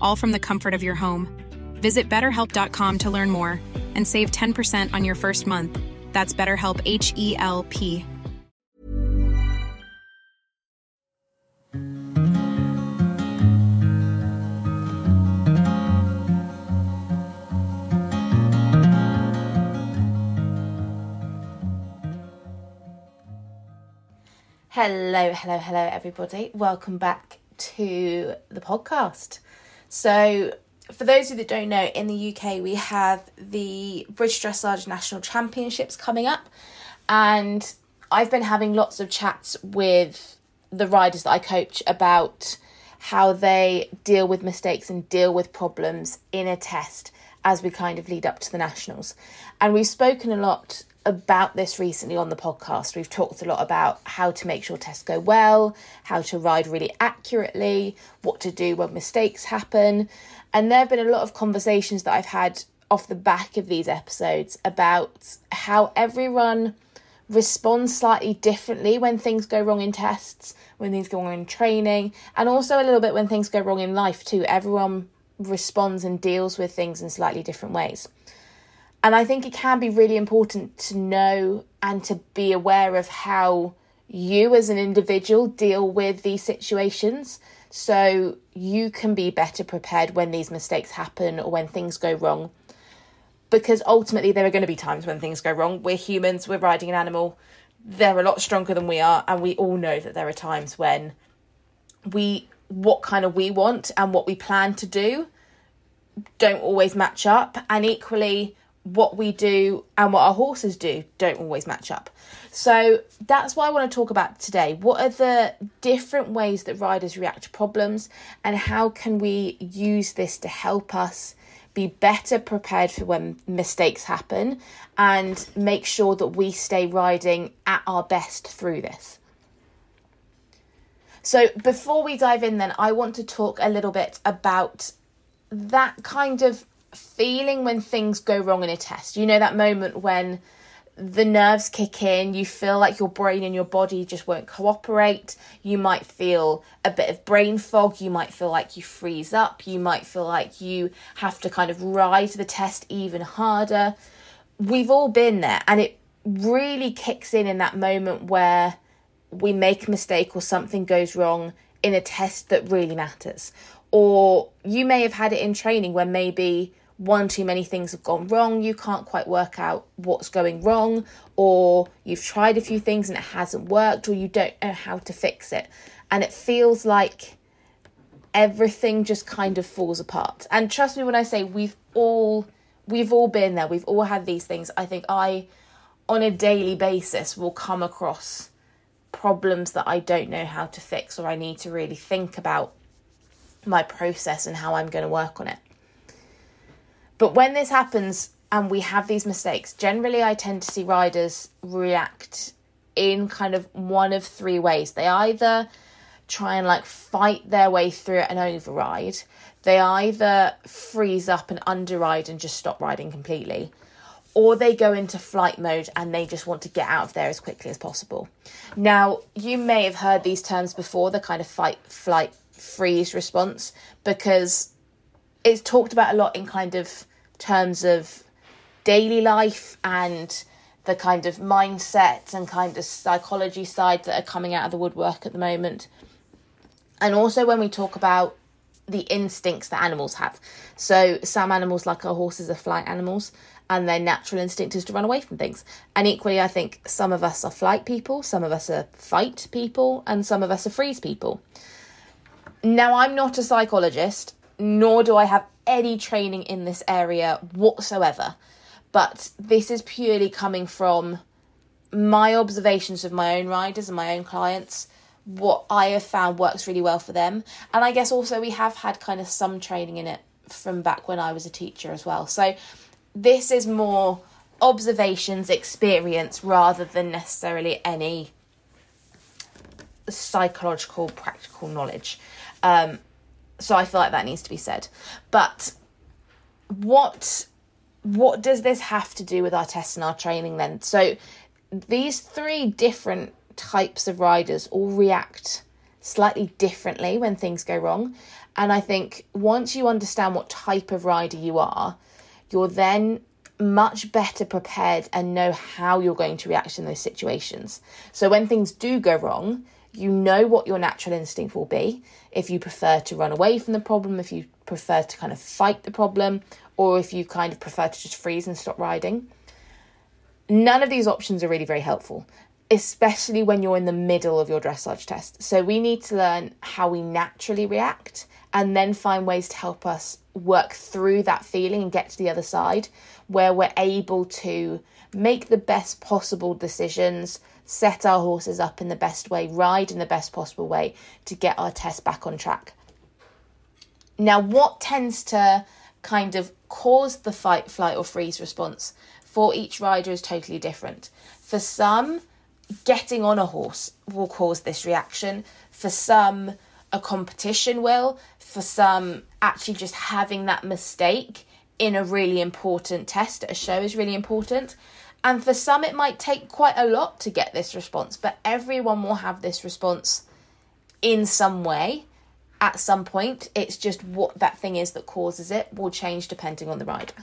all from the comfort of your home. Visit betterhelp.com to learn more and save 10% on your first month. That's BetterHelp H E L P. Hello, hello, hello, everybody. Welcome back to the podcast. So, for those of you that don't know, in the UK we have the British Dressage National Championships coming up, and I've been having lots of chats with the riders that I coach about how they deal with mistakes and deal with problems in a test as we kind of lead up to the nationals. And we've spoken a lot about this recently on the podcast. We've talked a lot about how to make sure tests go well, how to ride really accurately, what to do when mistakes happen. And there have been a lot of conversations that I've had off the back of these episodes about how everyone responds slightly differently when things go wrong in tests, when things go wrong in training, and also a little bit when things go wrong in life too. Everyone responds and deals with things in slightly different ways. And I think it can be really important to know and to be aware of how you as an individual deal with these situations so you can be better prepared when these mistakes happen or when things go wrong. Because ultimately, there are going to be times when things go wrong. We're humans, we're riding an animal, they're a lot stronger than we are, and we all know that there are times when we what kind of we want and what we plan to do don't always match up and equally what we do and what our horses do don't always match up. So that's what I want to talk about today. What are the different ways that riders react to problems and how can we use this to help us be better prepared for when mistakes happen and make sure that we stay riding at our best through this. So before we dive in then I want to talk a little bit about that kind of feeling when things go wrong in a test. You know, that moment when the nerves kick in, you feel like your brain and your body just won't cooperate. You might feel a bit of brain fog. You might feel like you freeze up. You might feel like you have to kind of ride the test even harder. We've all been there, and it really kicks in in that moment where we make a mistake or something goes wrong in a test that really matters. Or you may have had it in training where maybe one too many things have gone wrong, you can't quite work out what's going wrong, or you've tried a few things and it hasn't worked, or you don't know how to fix it. And it feels like everything just kind of falls apart. And trust me when I say we've all we've all been there, we've all had these things. I think I on a daily basis will come across problems that I don't know how to fix or I need to really think about my process and how I'm going to work on it. But when this happens and we have these mistakes, generally I tend to see riders react in kind of one of three ways. They either try and like fight their way through and override, they either freeze up and underride and just stop riding completely, or they go into flight mode and they just want to get out of there as quickly as possible. Now, you may have heard these terms before the kind of fight, flight, freeze response because it's talked about a lot in kind of terms of daily life and the kind of mindset and kind of psychology side that are coming out of the woodwork at the moment. And also when we talk about the instincts that animals have. So some animals, like our horses, are flight animals, and their natural instinct is to run away from things. And equally, I think some of us are flight people, some of us are fight people, and some of us are freeze people. Now, I'm not a psychologist, nor do I have any training in this area whatsoever, but this is purely coming from my observations of my own riders and my own clients what I have found works really well for them. And I guess also we have had kind of some training in it from back when I was a teacher as well. So this is more observations, experience, rather than necessarily any psychological, practical knowledge. Um, so I feel like that needs to be said. But what what does this have to do with our tests and our training then? So these three different types of riders all react slightly differently when things go wrong. And I think once you understand what type of rider you are, you're then much better prepared and know how you're going to react in those situations. So when things do go wrong, you know what your natural instinct will be. If you prefer to run away from the problem, if you prefer to kind of fight the problem, or if you kind of prefer to just freeze and stop riding. None of these options are really very helpful especially when you're in the middle of your dressage test. So we need to learn how we naturally react and then find ways to help us work through that feeling and get to the other side where we're able to make the best possible decisions, set our horses up in the best way, ride in the best possible way to get our test back on track. Now, what tends to kind of cause the fight, flight, or freeze response for each rider is totally different. For some, getting on a horse will cause this reaction. For some, a competition will. For some, actually just having that mistake in a really important test at a show is really important. And for some, it might take quite a lot to get this response, but everyone will have this response in some way at some point. It's just what that thing is that causes it will change depending on the rider.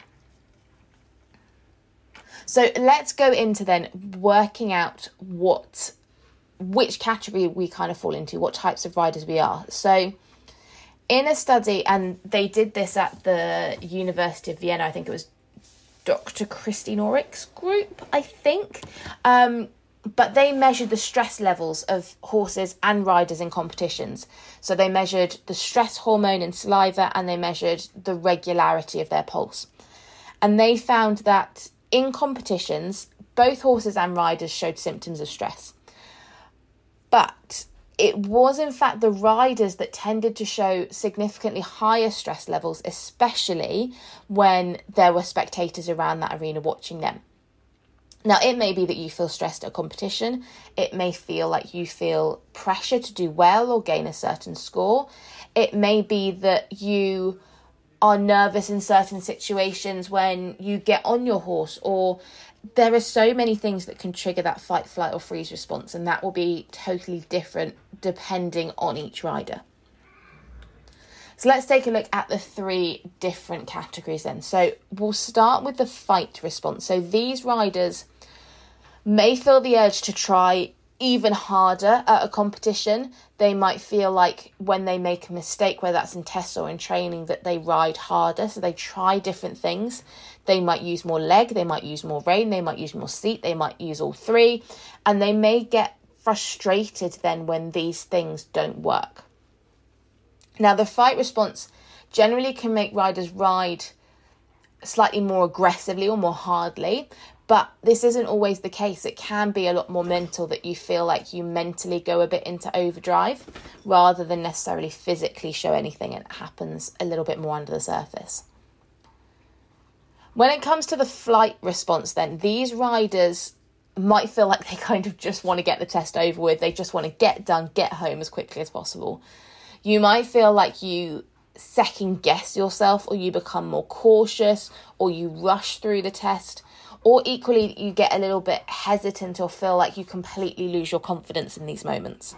So let's go into then working out what which category we kind of fall into, what types of riders we are. So in a study, and they did this at the University of Vienna, I think it was Dr. Christine Aurich's group, I think. Um, but they measured the stress levels of horses and riders in competitions. So they measured the stress hormone in saliva and they measured the regularity of their pulse. And they found that in competitions, both horses and riders showed symptoms of stress. But it was, in fact, the riders that tended to show significantly higher stress levels, especially when there were spectators around that arena watching them. Now, it may be that you feel stressed at competition. It may feel like you feel pressure to do well or gain a certain score. It may be that you are nervous in certain situations when you get on your horse or there are so many things that can trigger that fight flight or freeze response and that will be totally different depending on each rider. So let's take a look at the three different categories then. So we'll start with the fight response. So these riders may feel the urge to try even harder at a competition. They might feel like when they make a mistake, whether that's in tests or in training, that they ride harder. So they try different things. They might use more leg, they might use more rein, they might use more seat, they might use all three. And they may get frustrated then when these things don't work. Now, the fight response generally can make riders ride slightly more aggressively or more hardly, but this isn't always the case. It can be a lot more mental that you feel like you mentally go a bit into overdrive rather than necessarily physically show anything. and It happens a little bit more under the surface. When it comes to the flight response, then, these riders might feel like they kind of just want to get the test over with. They just want to get done, get home as quickly as possible. You might feel like you second guess yourself, or you become more cautious, or you rush through the test or equally you get a little bit hesitant or feel like you completely lose your confidence in these moments.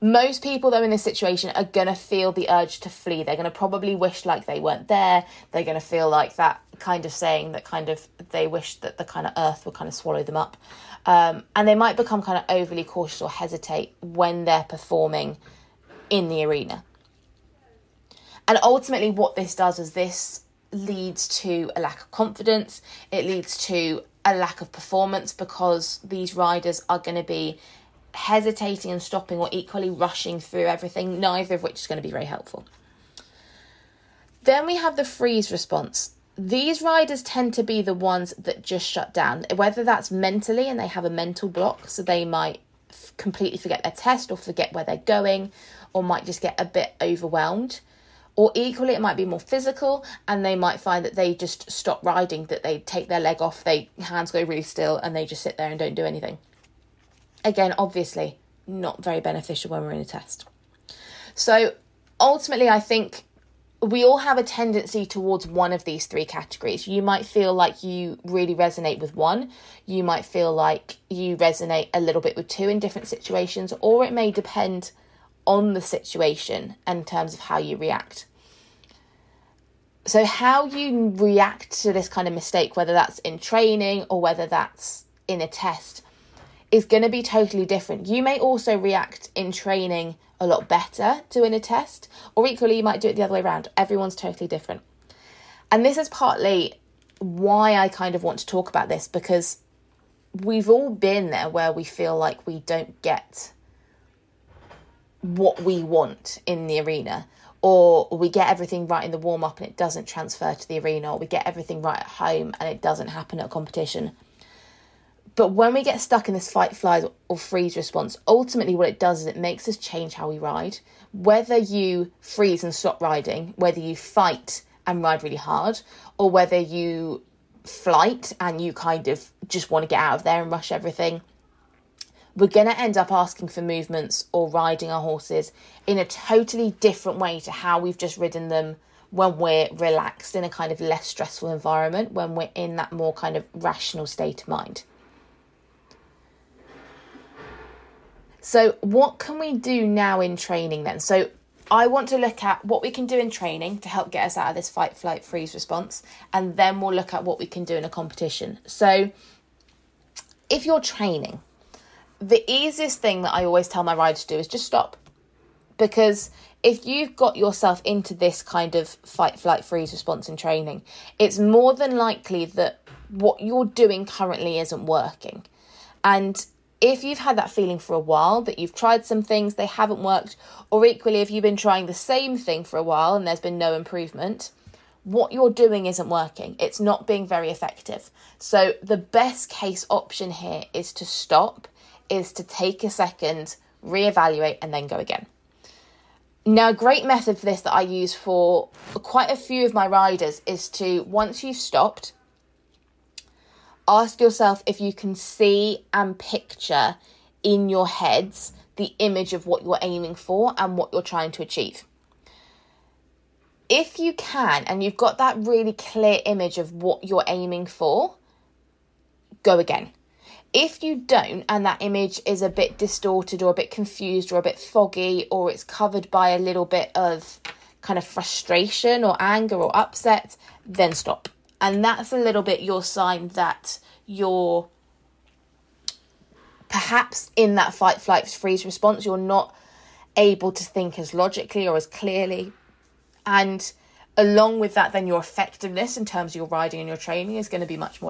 Most people, though, in this situation are going to feel the urge to flee. They're going to probably wish like they weren't there. They're going to feel like that kind of saying that kind of they wish that the kind of earth would kind of swallow them up. Um, and they might become kind of overly cautious or hesitate when they're performing in the arena. And ultimately, what this does is this leads to a lack of confidence, it leads to a lack of performance because these riders are going to be hesitating and stopping or equally rushing through everything, neither of which is going to be very helpful. Then we have the freeze response. These riders tend to be the ones that just shut down, whether that's mentally and they have a mental block, so they might completely forget their test or forget where they're going, or might just get a bit overwhelmed. Or equally, it might be more physical, and they might find that they just stop riding, that they take their leg off, they hands go really still, and they just sit there and don't do anything. Again, obviously, not very beneficial when we're in a test. So ultimately, I think we all have a tendency towards one of these three categories. You might feel like you really resonate with one, you might feel like you resonate a little bit with two in different situations, or it may depend on the situation in terms of how you react. So, how you react to this kind of mistake, whether that's in training or whether that's in a test, is going to be totally different. You may also react in training a lot better to in a test, or equally, you might do it the other way around. Everyone's totally different. And this is partly why I kind of want to talk about this because we've all been there where we feel like we don't get what we want in the arena or we get everything right in the warm up and it doesn't transfer to the arena or we get everything right at home and it doesn't happen at a competition but when we get stuck in this fight, flight, or freeze response, ultimately what it does is it makes us change how we ride. Whether you freeze and stop riding, whether you fight and ride really hard, or whether you flight and you kind of just want to get out of there and rush everything, we're going to end up asking for movements or riding our horses in a totally different way to how we've just ridden them when we're relaxed in a kind of less stressful environment, when we're in that more kind of rational state of mind. So, what can we do now in training then? So, I want to look at what we can do in training to help get us out of this fight, flight, freeze response, and then we'll look at what we can do in a competition. So, if you're training, the easiest thing that I always tell my riders to do is just stop. Because if you've got yourself into this kind of fight, flight, freeze response in training, it's more than likely that what you're doing currently isn't working. And if you've had that feeling for a while, that you've tried some things, they haven't worked, or equally, if you've been trying the same thing for a while and there's been no improvement, what you're doing isn't working. It's not being very effective. So, the best case option here is to stop, is to take a second, reevaluate, and then go again. Now, a great method for this that I use for quite a few of my riders is to once you've stopped, ask yourself if you can see and picture in your heads the image of what you're aiming for and what you're trying to achieve. If you can, and you've got that really clear image of what you're aiming for, go again. If you don't, and that image is a bit distorted or a bit confused or a bit foggy, or it's covered by a little bit of kind of frustration or anger or upset, then stop and that's a little bit your sign that you're perhaps in that fight, flight, freeze response, you're not able to think as logically or as clearly. And along with that, then your effectiveness in terms of your riding and your training is going to be much more.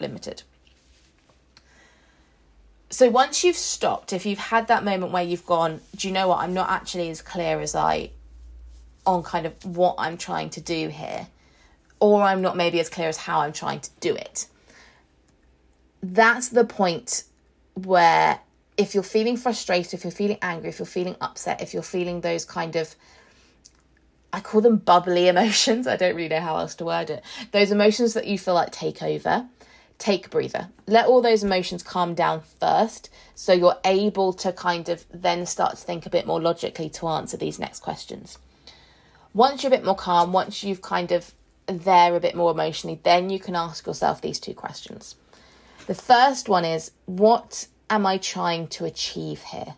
Limited. So once you've stopped, if you've had that moment where you've gone, do you know what? I'm not actually as clear as I on kind of what I'm trying to do here, or I'm not maybe as clear as how I'm trying to do it. That's the point where if you're feeling frustrated, if you're feeling angry, if you're feeling upset, if you're feeling those kind of I call them bubbly emotions. I don't really know how else to word it. Those emotions that you feel like take over take a breather. Let all those emotions calm down first so you're able to kind of then start to think a bit more logically to answer these next questions. Once you're a bit more calm, once you've kind of there a bit more emotionally, then you can ask yourself these two questions. The first one is what am I trying to achieve here?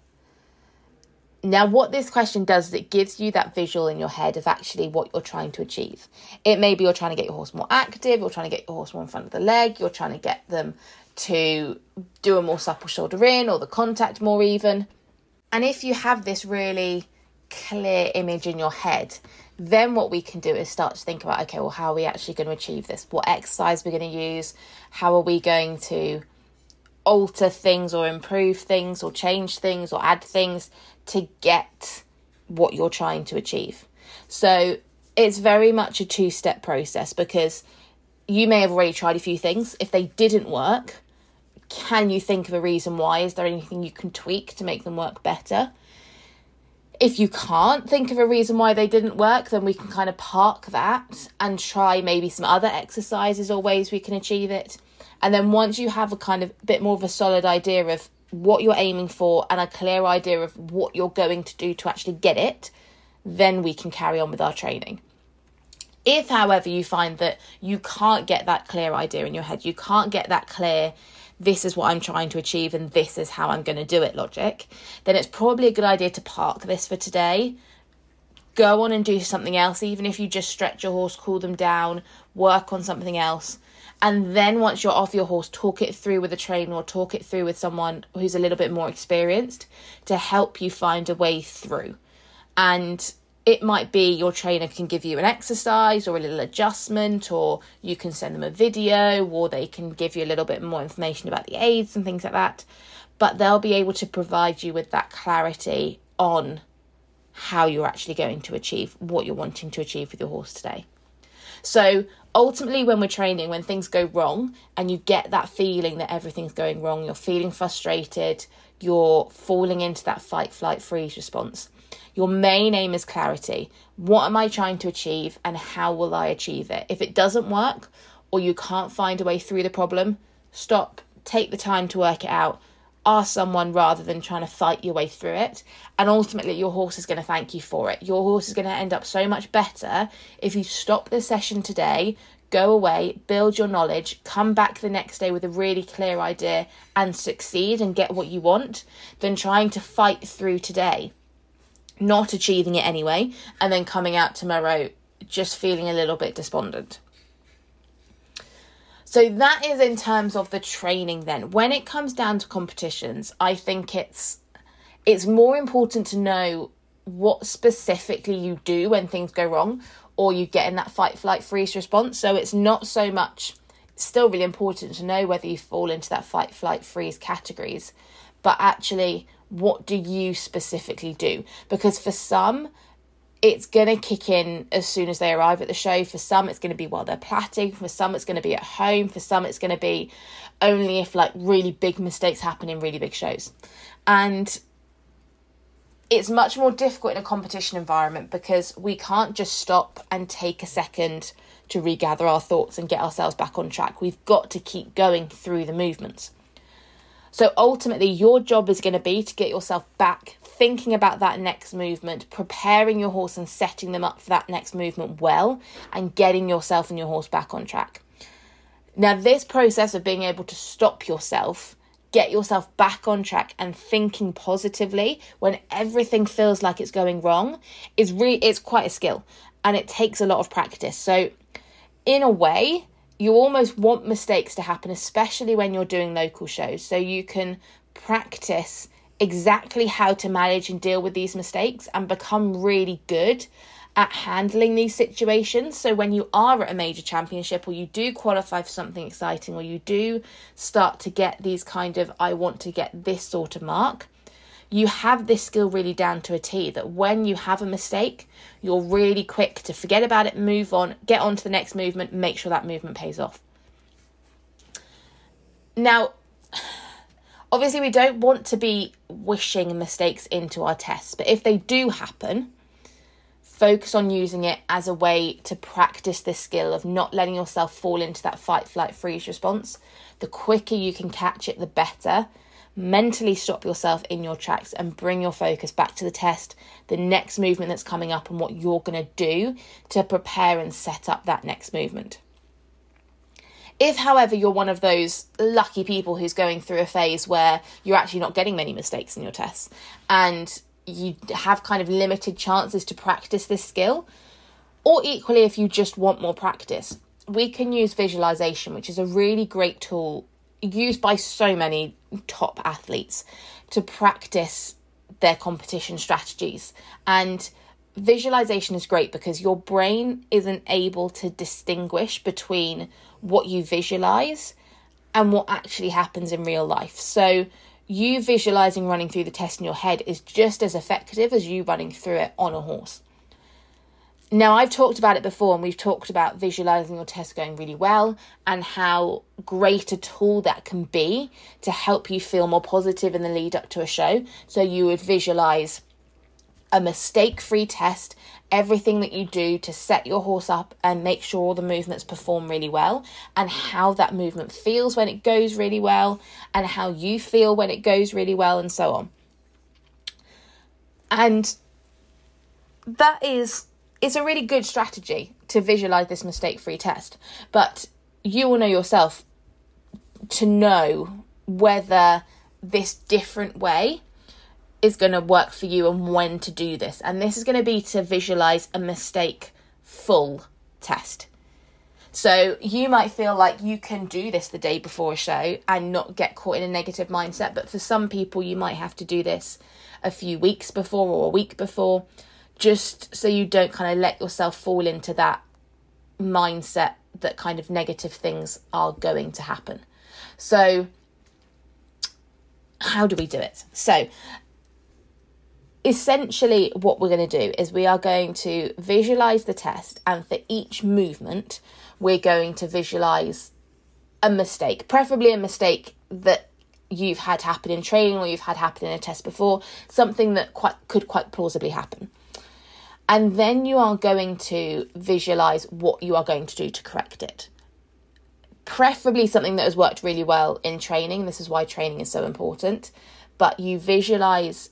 Now, what this question does is it gives you that visual in your head of actually what you're trying to achieve. It may be you're trying to get your horse more active, you're trying to get your horse more in front of the leg, you're trying to get them to do a more supple shoulder in or the contact more even. And if you have this really clear image in your head, then what we can do is start to think about okay, well, how are we actually going to achieve this? What exercise we're going to use? How are we going to alter things or improve things or change things or add things to get what you're trying to achieve. So it's very much a two step process because you may have already tried a few things. If they didn't work, can you think of a reason why? Is there anything you can tweak to make them work better? If you can't think of a reason why they didn't work, then we can kind of park that and try maybe some other exercises or ways we can achieve it. And then once you have a kind of bit more of a solid idea of what you're aiming for and a clear idea of what you're going to do to actually get it, then we can carry on with our training. If, however, you find that you can't get that clear idea in your head, you can't get that clear, this is what I'm trying to achieve and this is how I'm going to do it logic, then it's probably a good idea to park this for today. Go on and do something else, even if you just stretch your horse, cool them down, work on something else and then once you're off your horse talk it through with a trainer or talk it through with someone who's a little bit more experienced to help you find a way through. And it might be your trainer can give you an exercise or a little adjustment or you can send them a video or they can give you a little bit more information about the aids and things like that. But they'll be able to provide you with that clarity on how you're actually going to achieve what you're wanting to achieve with your horse today so ultimately, when we're training, when things go wrong and you get that feeling that everything's going wrong, you're feeling frustrated, you're falling into that fight, flight, freeze response. Your main aim is clarity. What am I trying to achieve and how will I achieve it? If it doesn't work or you can't find a way through the problem, stop, take the time to work it out are someone rather than trying to fight your way through it. And ultimately, your horse is going to thank you for it. Your horse is going to end up so much better if you stop the session today, go away, build your knowledge, come back the next day with a really clear idea and succeed and get what you want than trying to fight through today, not achieving it anyway, and then coming out tomorrow just feeling a little bit despondent. So that is in terms of the training then. When it comes down to competitions, I think it's it's more important to know what specifically you do when things go wrong or you get in that fight flight freeze response. So it's not so much it's still really important to know whether you fall into that fight flight freeze categories, but actually what do you specifically do? Because for some it's going to kick in as soon as they arrive at the show. For some, it's going to be while they're platting. For some, it's going to be at home. For some, it's going to be only if like really big mistakes happen in really big shows. And it's much more difficult in a competition environment because we can't just stop and take a second to regather our thoughts and get ourselves back on track. We've got to keep going through the movements. So ultimately, your job is going to be to get yourself back thinking about that next movement, preparing your horse and setting them up for that next movement well, and getting yourself and your horse back on track. Now, this process of being able to stop yourself get yourself back on track and thinking positively when everything feels like it's going wrong is really it's quite a skill and it takes a lot of practice. So in a way, you almost want mistakes to happen especially when you're doing local shows so you can practice exactly how to manage and deal with these mistakes and become really good at handling these situations. So when you are at a major championship or you do qualify for something exciting or you do start to get these kind of I want to get this sort of mark, you have this skill really down to a T that when you have a mistake, you're really quick to forget about it, move on, get on to the next movement, make sure that movement pays off. Now, obviously, we don't want to be wishing mistakes into our tests, but if they do happen, focus on using it as a way to practice this skill of not letting yourself fall into that fight, flight, freeze response. The quicker you can catch it, the better. Mentally stop yourself in your tracks and bring your focus back to the test, the next movement that's coming up, and what you're going to do to prepare and set up that next movement. If, however, you're one of those lucky people who's going through a phase where you're actually not getting many mistakes in your tests and you have kind of limited chances to practice this skill, or equally if you just want more practice, we can use visualization, which is a really great tool used by so many top athletes to practice their competition strategies. And visualization is great because your brain isn't able to distinguish between what you visualize and what actually happens in real life. So you visualizing running through the test in your head is just as effective as you running through it on a horse. Now, I've talked about it before, and we've talked about visualizing your test going really well and how great a tool that can be to help you feel more positive in the lead up to a show. So, you would visualize a mistake free test everything that you do to set your horse up and make sure all the movements perform really well and how that movement feels when it goes really well and how you feel when it goes really well and so on. And that is it's a really good strategy to visualize this mistake free test, but you will know yourself to know whether this different way is going to work for you and when to do this. And this is going to be to visualize a mistake full test. So you might feel like you can do this the day before a show and not get caught in a negative mindset, but for some people, you might have to do this a few weeks before or a week before, just so you don't kind of let yourself fall into that mindset that kind of negative things are going to happen. So, how do we do it? So, essentially what we're going to do is we are going to visualize the test and for each movement we're going to visualize a mistake preferably a mistake that you've had happen in training or you've had happen in a test before something that quite could quite plausibly happen and then you are going to visualize what you are going to do to correct it. Preferably something that has worked really well in training. This is why training is so important. But you visualize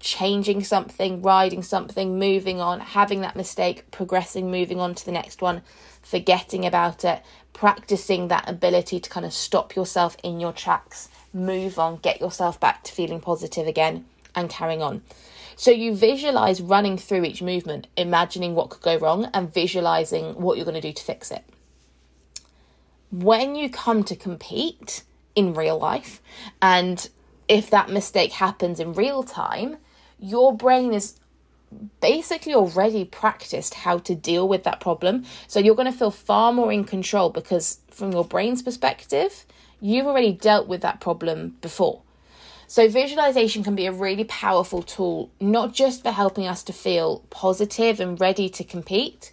changing something, riding something, moving on, having that mistake, progressing, moving on to the next one, forgetting about it, practicing that ability to kind of stop yourself in your tracks, move on, get yourself back to feeling positive again, and carrying on. So you visualize running through each movement, imagining what could go wrong, and visualizing what you're going to do to fix it. When you come to compete in real life, and if that mistake happens in real time, your brain is basically already practiced how to deal with that problem. So you're going to feel far more in control because, from your brain's perspective, you've already dealt with that problem before. So, visualization can be a really powerful tool, not just for helping us to feel positive and ready to compete,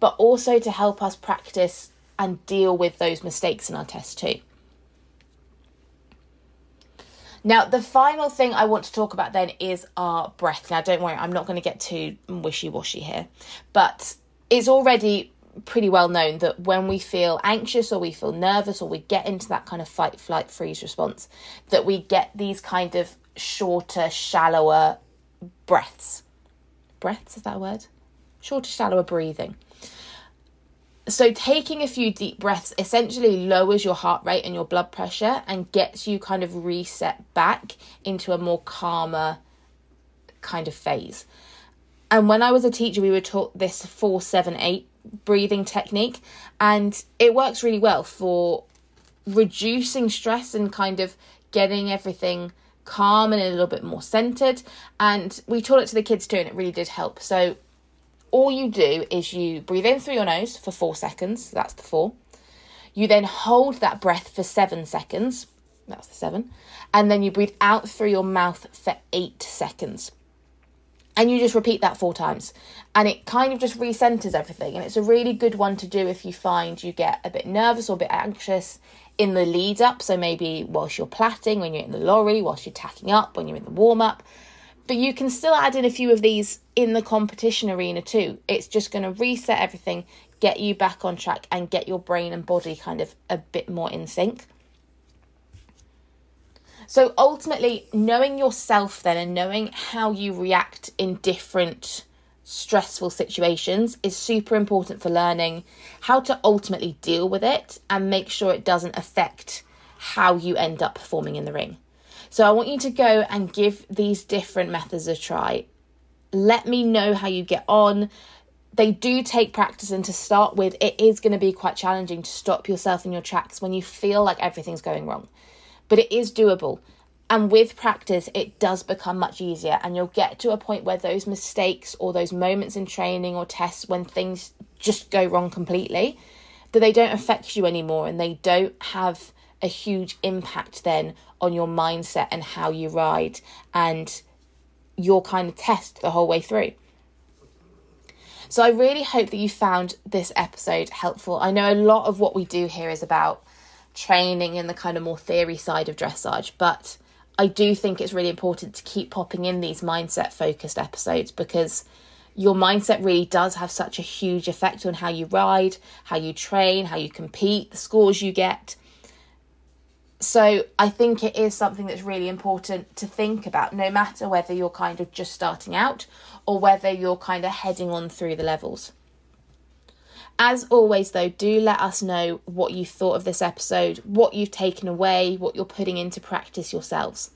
but also to help us practice and deal with those mistakes in our test too. Now, the final thing I want to talk about then is our breath. Now, don't worry, I'm not going to get too wishy washy here, but it's already pretty well known that when we feel anxious or we feel nervous or we get into that kind of fight, flight, freeze response, that we get these kind of shorter, shallower breaths. Breaths, is that word? Shorter, shallower breathing. So, taking a few deep breaths essentially lowers your heart rate and your blood pressure and gets you kind of reset back into a more calmer kind of phase. And when I was a teacher, we were taught this 478 breathing technique, and it works really well for reducing stress and kind of getting everything calm and a little bit more centered. And we taught it to the kids too, and it really did help. So, all you do is you breathe in through your nose for four seconds, that's the four. You then hold that breath for seven seconds, that's the seven. And then you breathe out through your mouth for eight seconds. And you just repeat that four times. And it kind of just recenters everything. And it's a really good one to do if you find you get a bit nervous or a bit anxious in the lead up. So maybe whilst you're platting, when you're in the lorry, whilst you're tacking up, when you're in the warm up. But you can still add in a few of these in the competition arena too. It's just going to reset everything, get you back on track, and get your brain and body kind of a bit more in sync. So ultimately, knowing yourself then and knowing how you react in different stressful situations is super important for learning how to ultimately deal with it and make sure it doesn't affect how you end up performing in the ring. So I want you to go and give these different methods a try. Let me know how you get on. They do take practice, and to start with, it is going to be quite challenging to stop yourself in your tracks when you feel like everything's going wrong. But it is doable. And with practice, it does become much easier, and you'll get to a point where those mistakes or those moments in training or tests when things just go wrong completely, that they don't affect you anymore and they don't have a huge impact then on your mindset and how you ride and your kind of test the whole way through. So I really hope that you found this episode helpful. I know a lot of what we do here is about training and the kind of more theory side of dressage, but I do think it's really important to keep popping in these mindset focused episodes because your mindset really does have such a huge effect on how you ride, how you train, how you compete, the scores you get. So I think it is something that's really important to think about, no matter whether you're kind of just starting out or whether you're kind of heading on through the levels. As always, though, do let us know what you thought of this episode, what you've taken away, what you're putting into practice yourselves.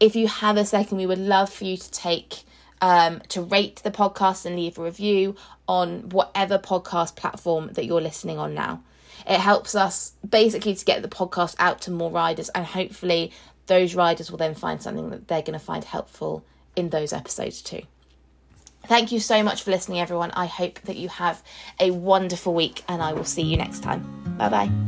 If you have a second, we would love for you to take um, to rate the podcast and leave a review on whatever podcast platform that you're listening on now. It helps us basically to get the podcast out to more riders, and hopefully, those riders will then find something that they're going to find helpful in those episodes too. Thank you so much for listening, everyone. I hope that you have a wonderful week, and I will see you next time. Bye bye.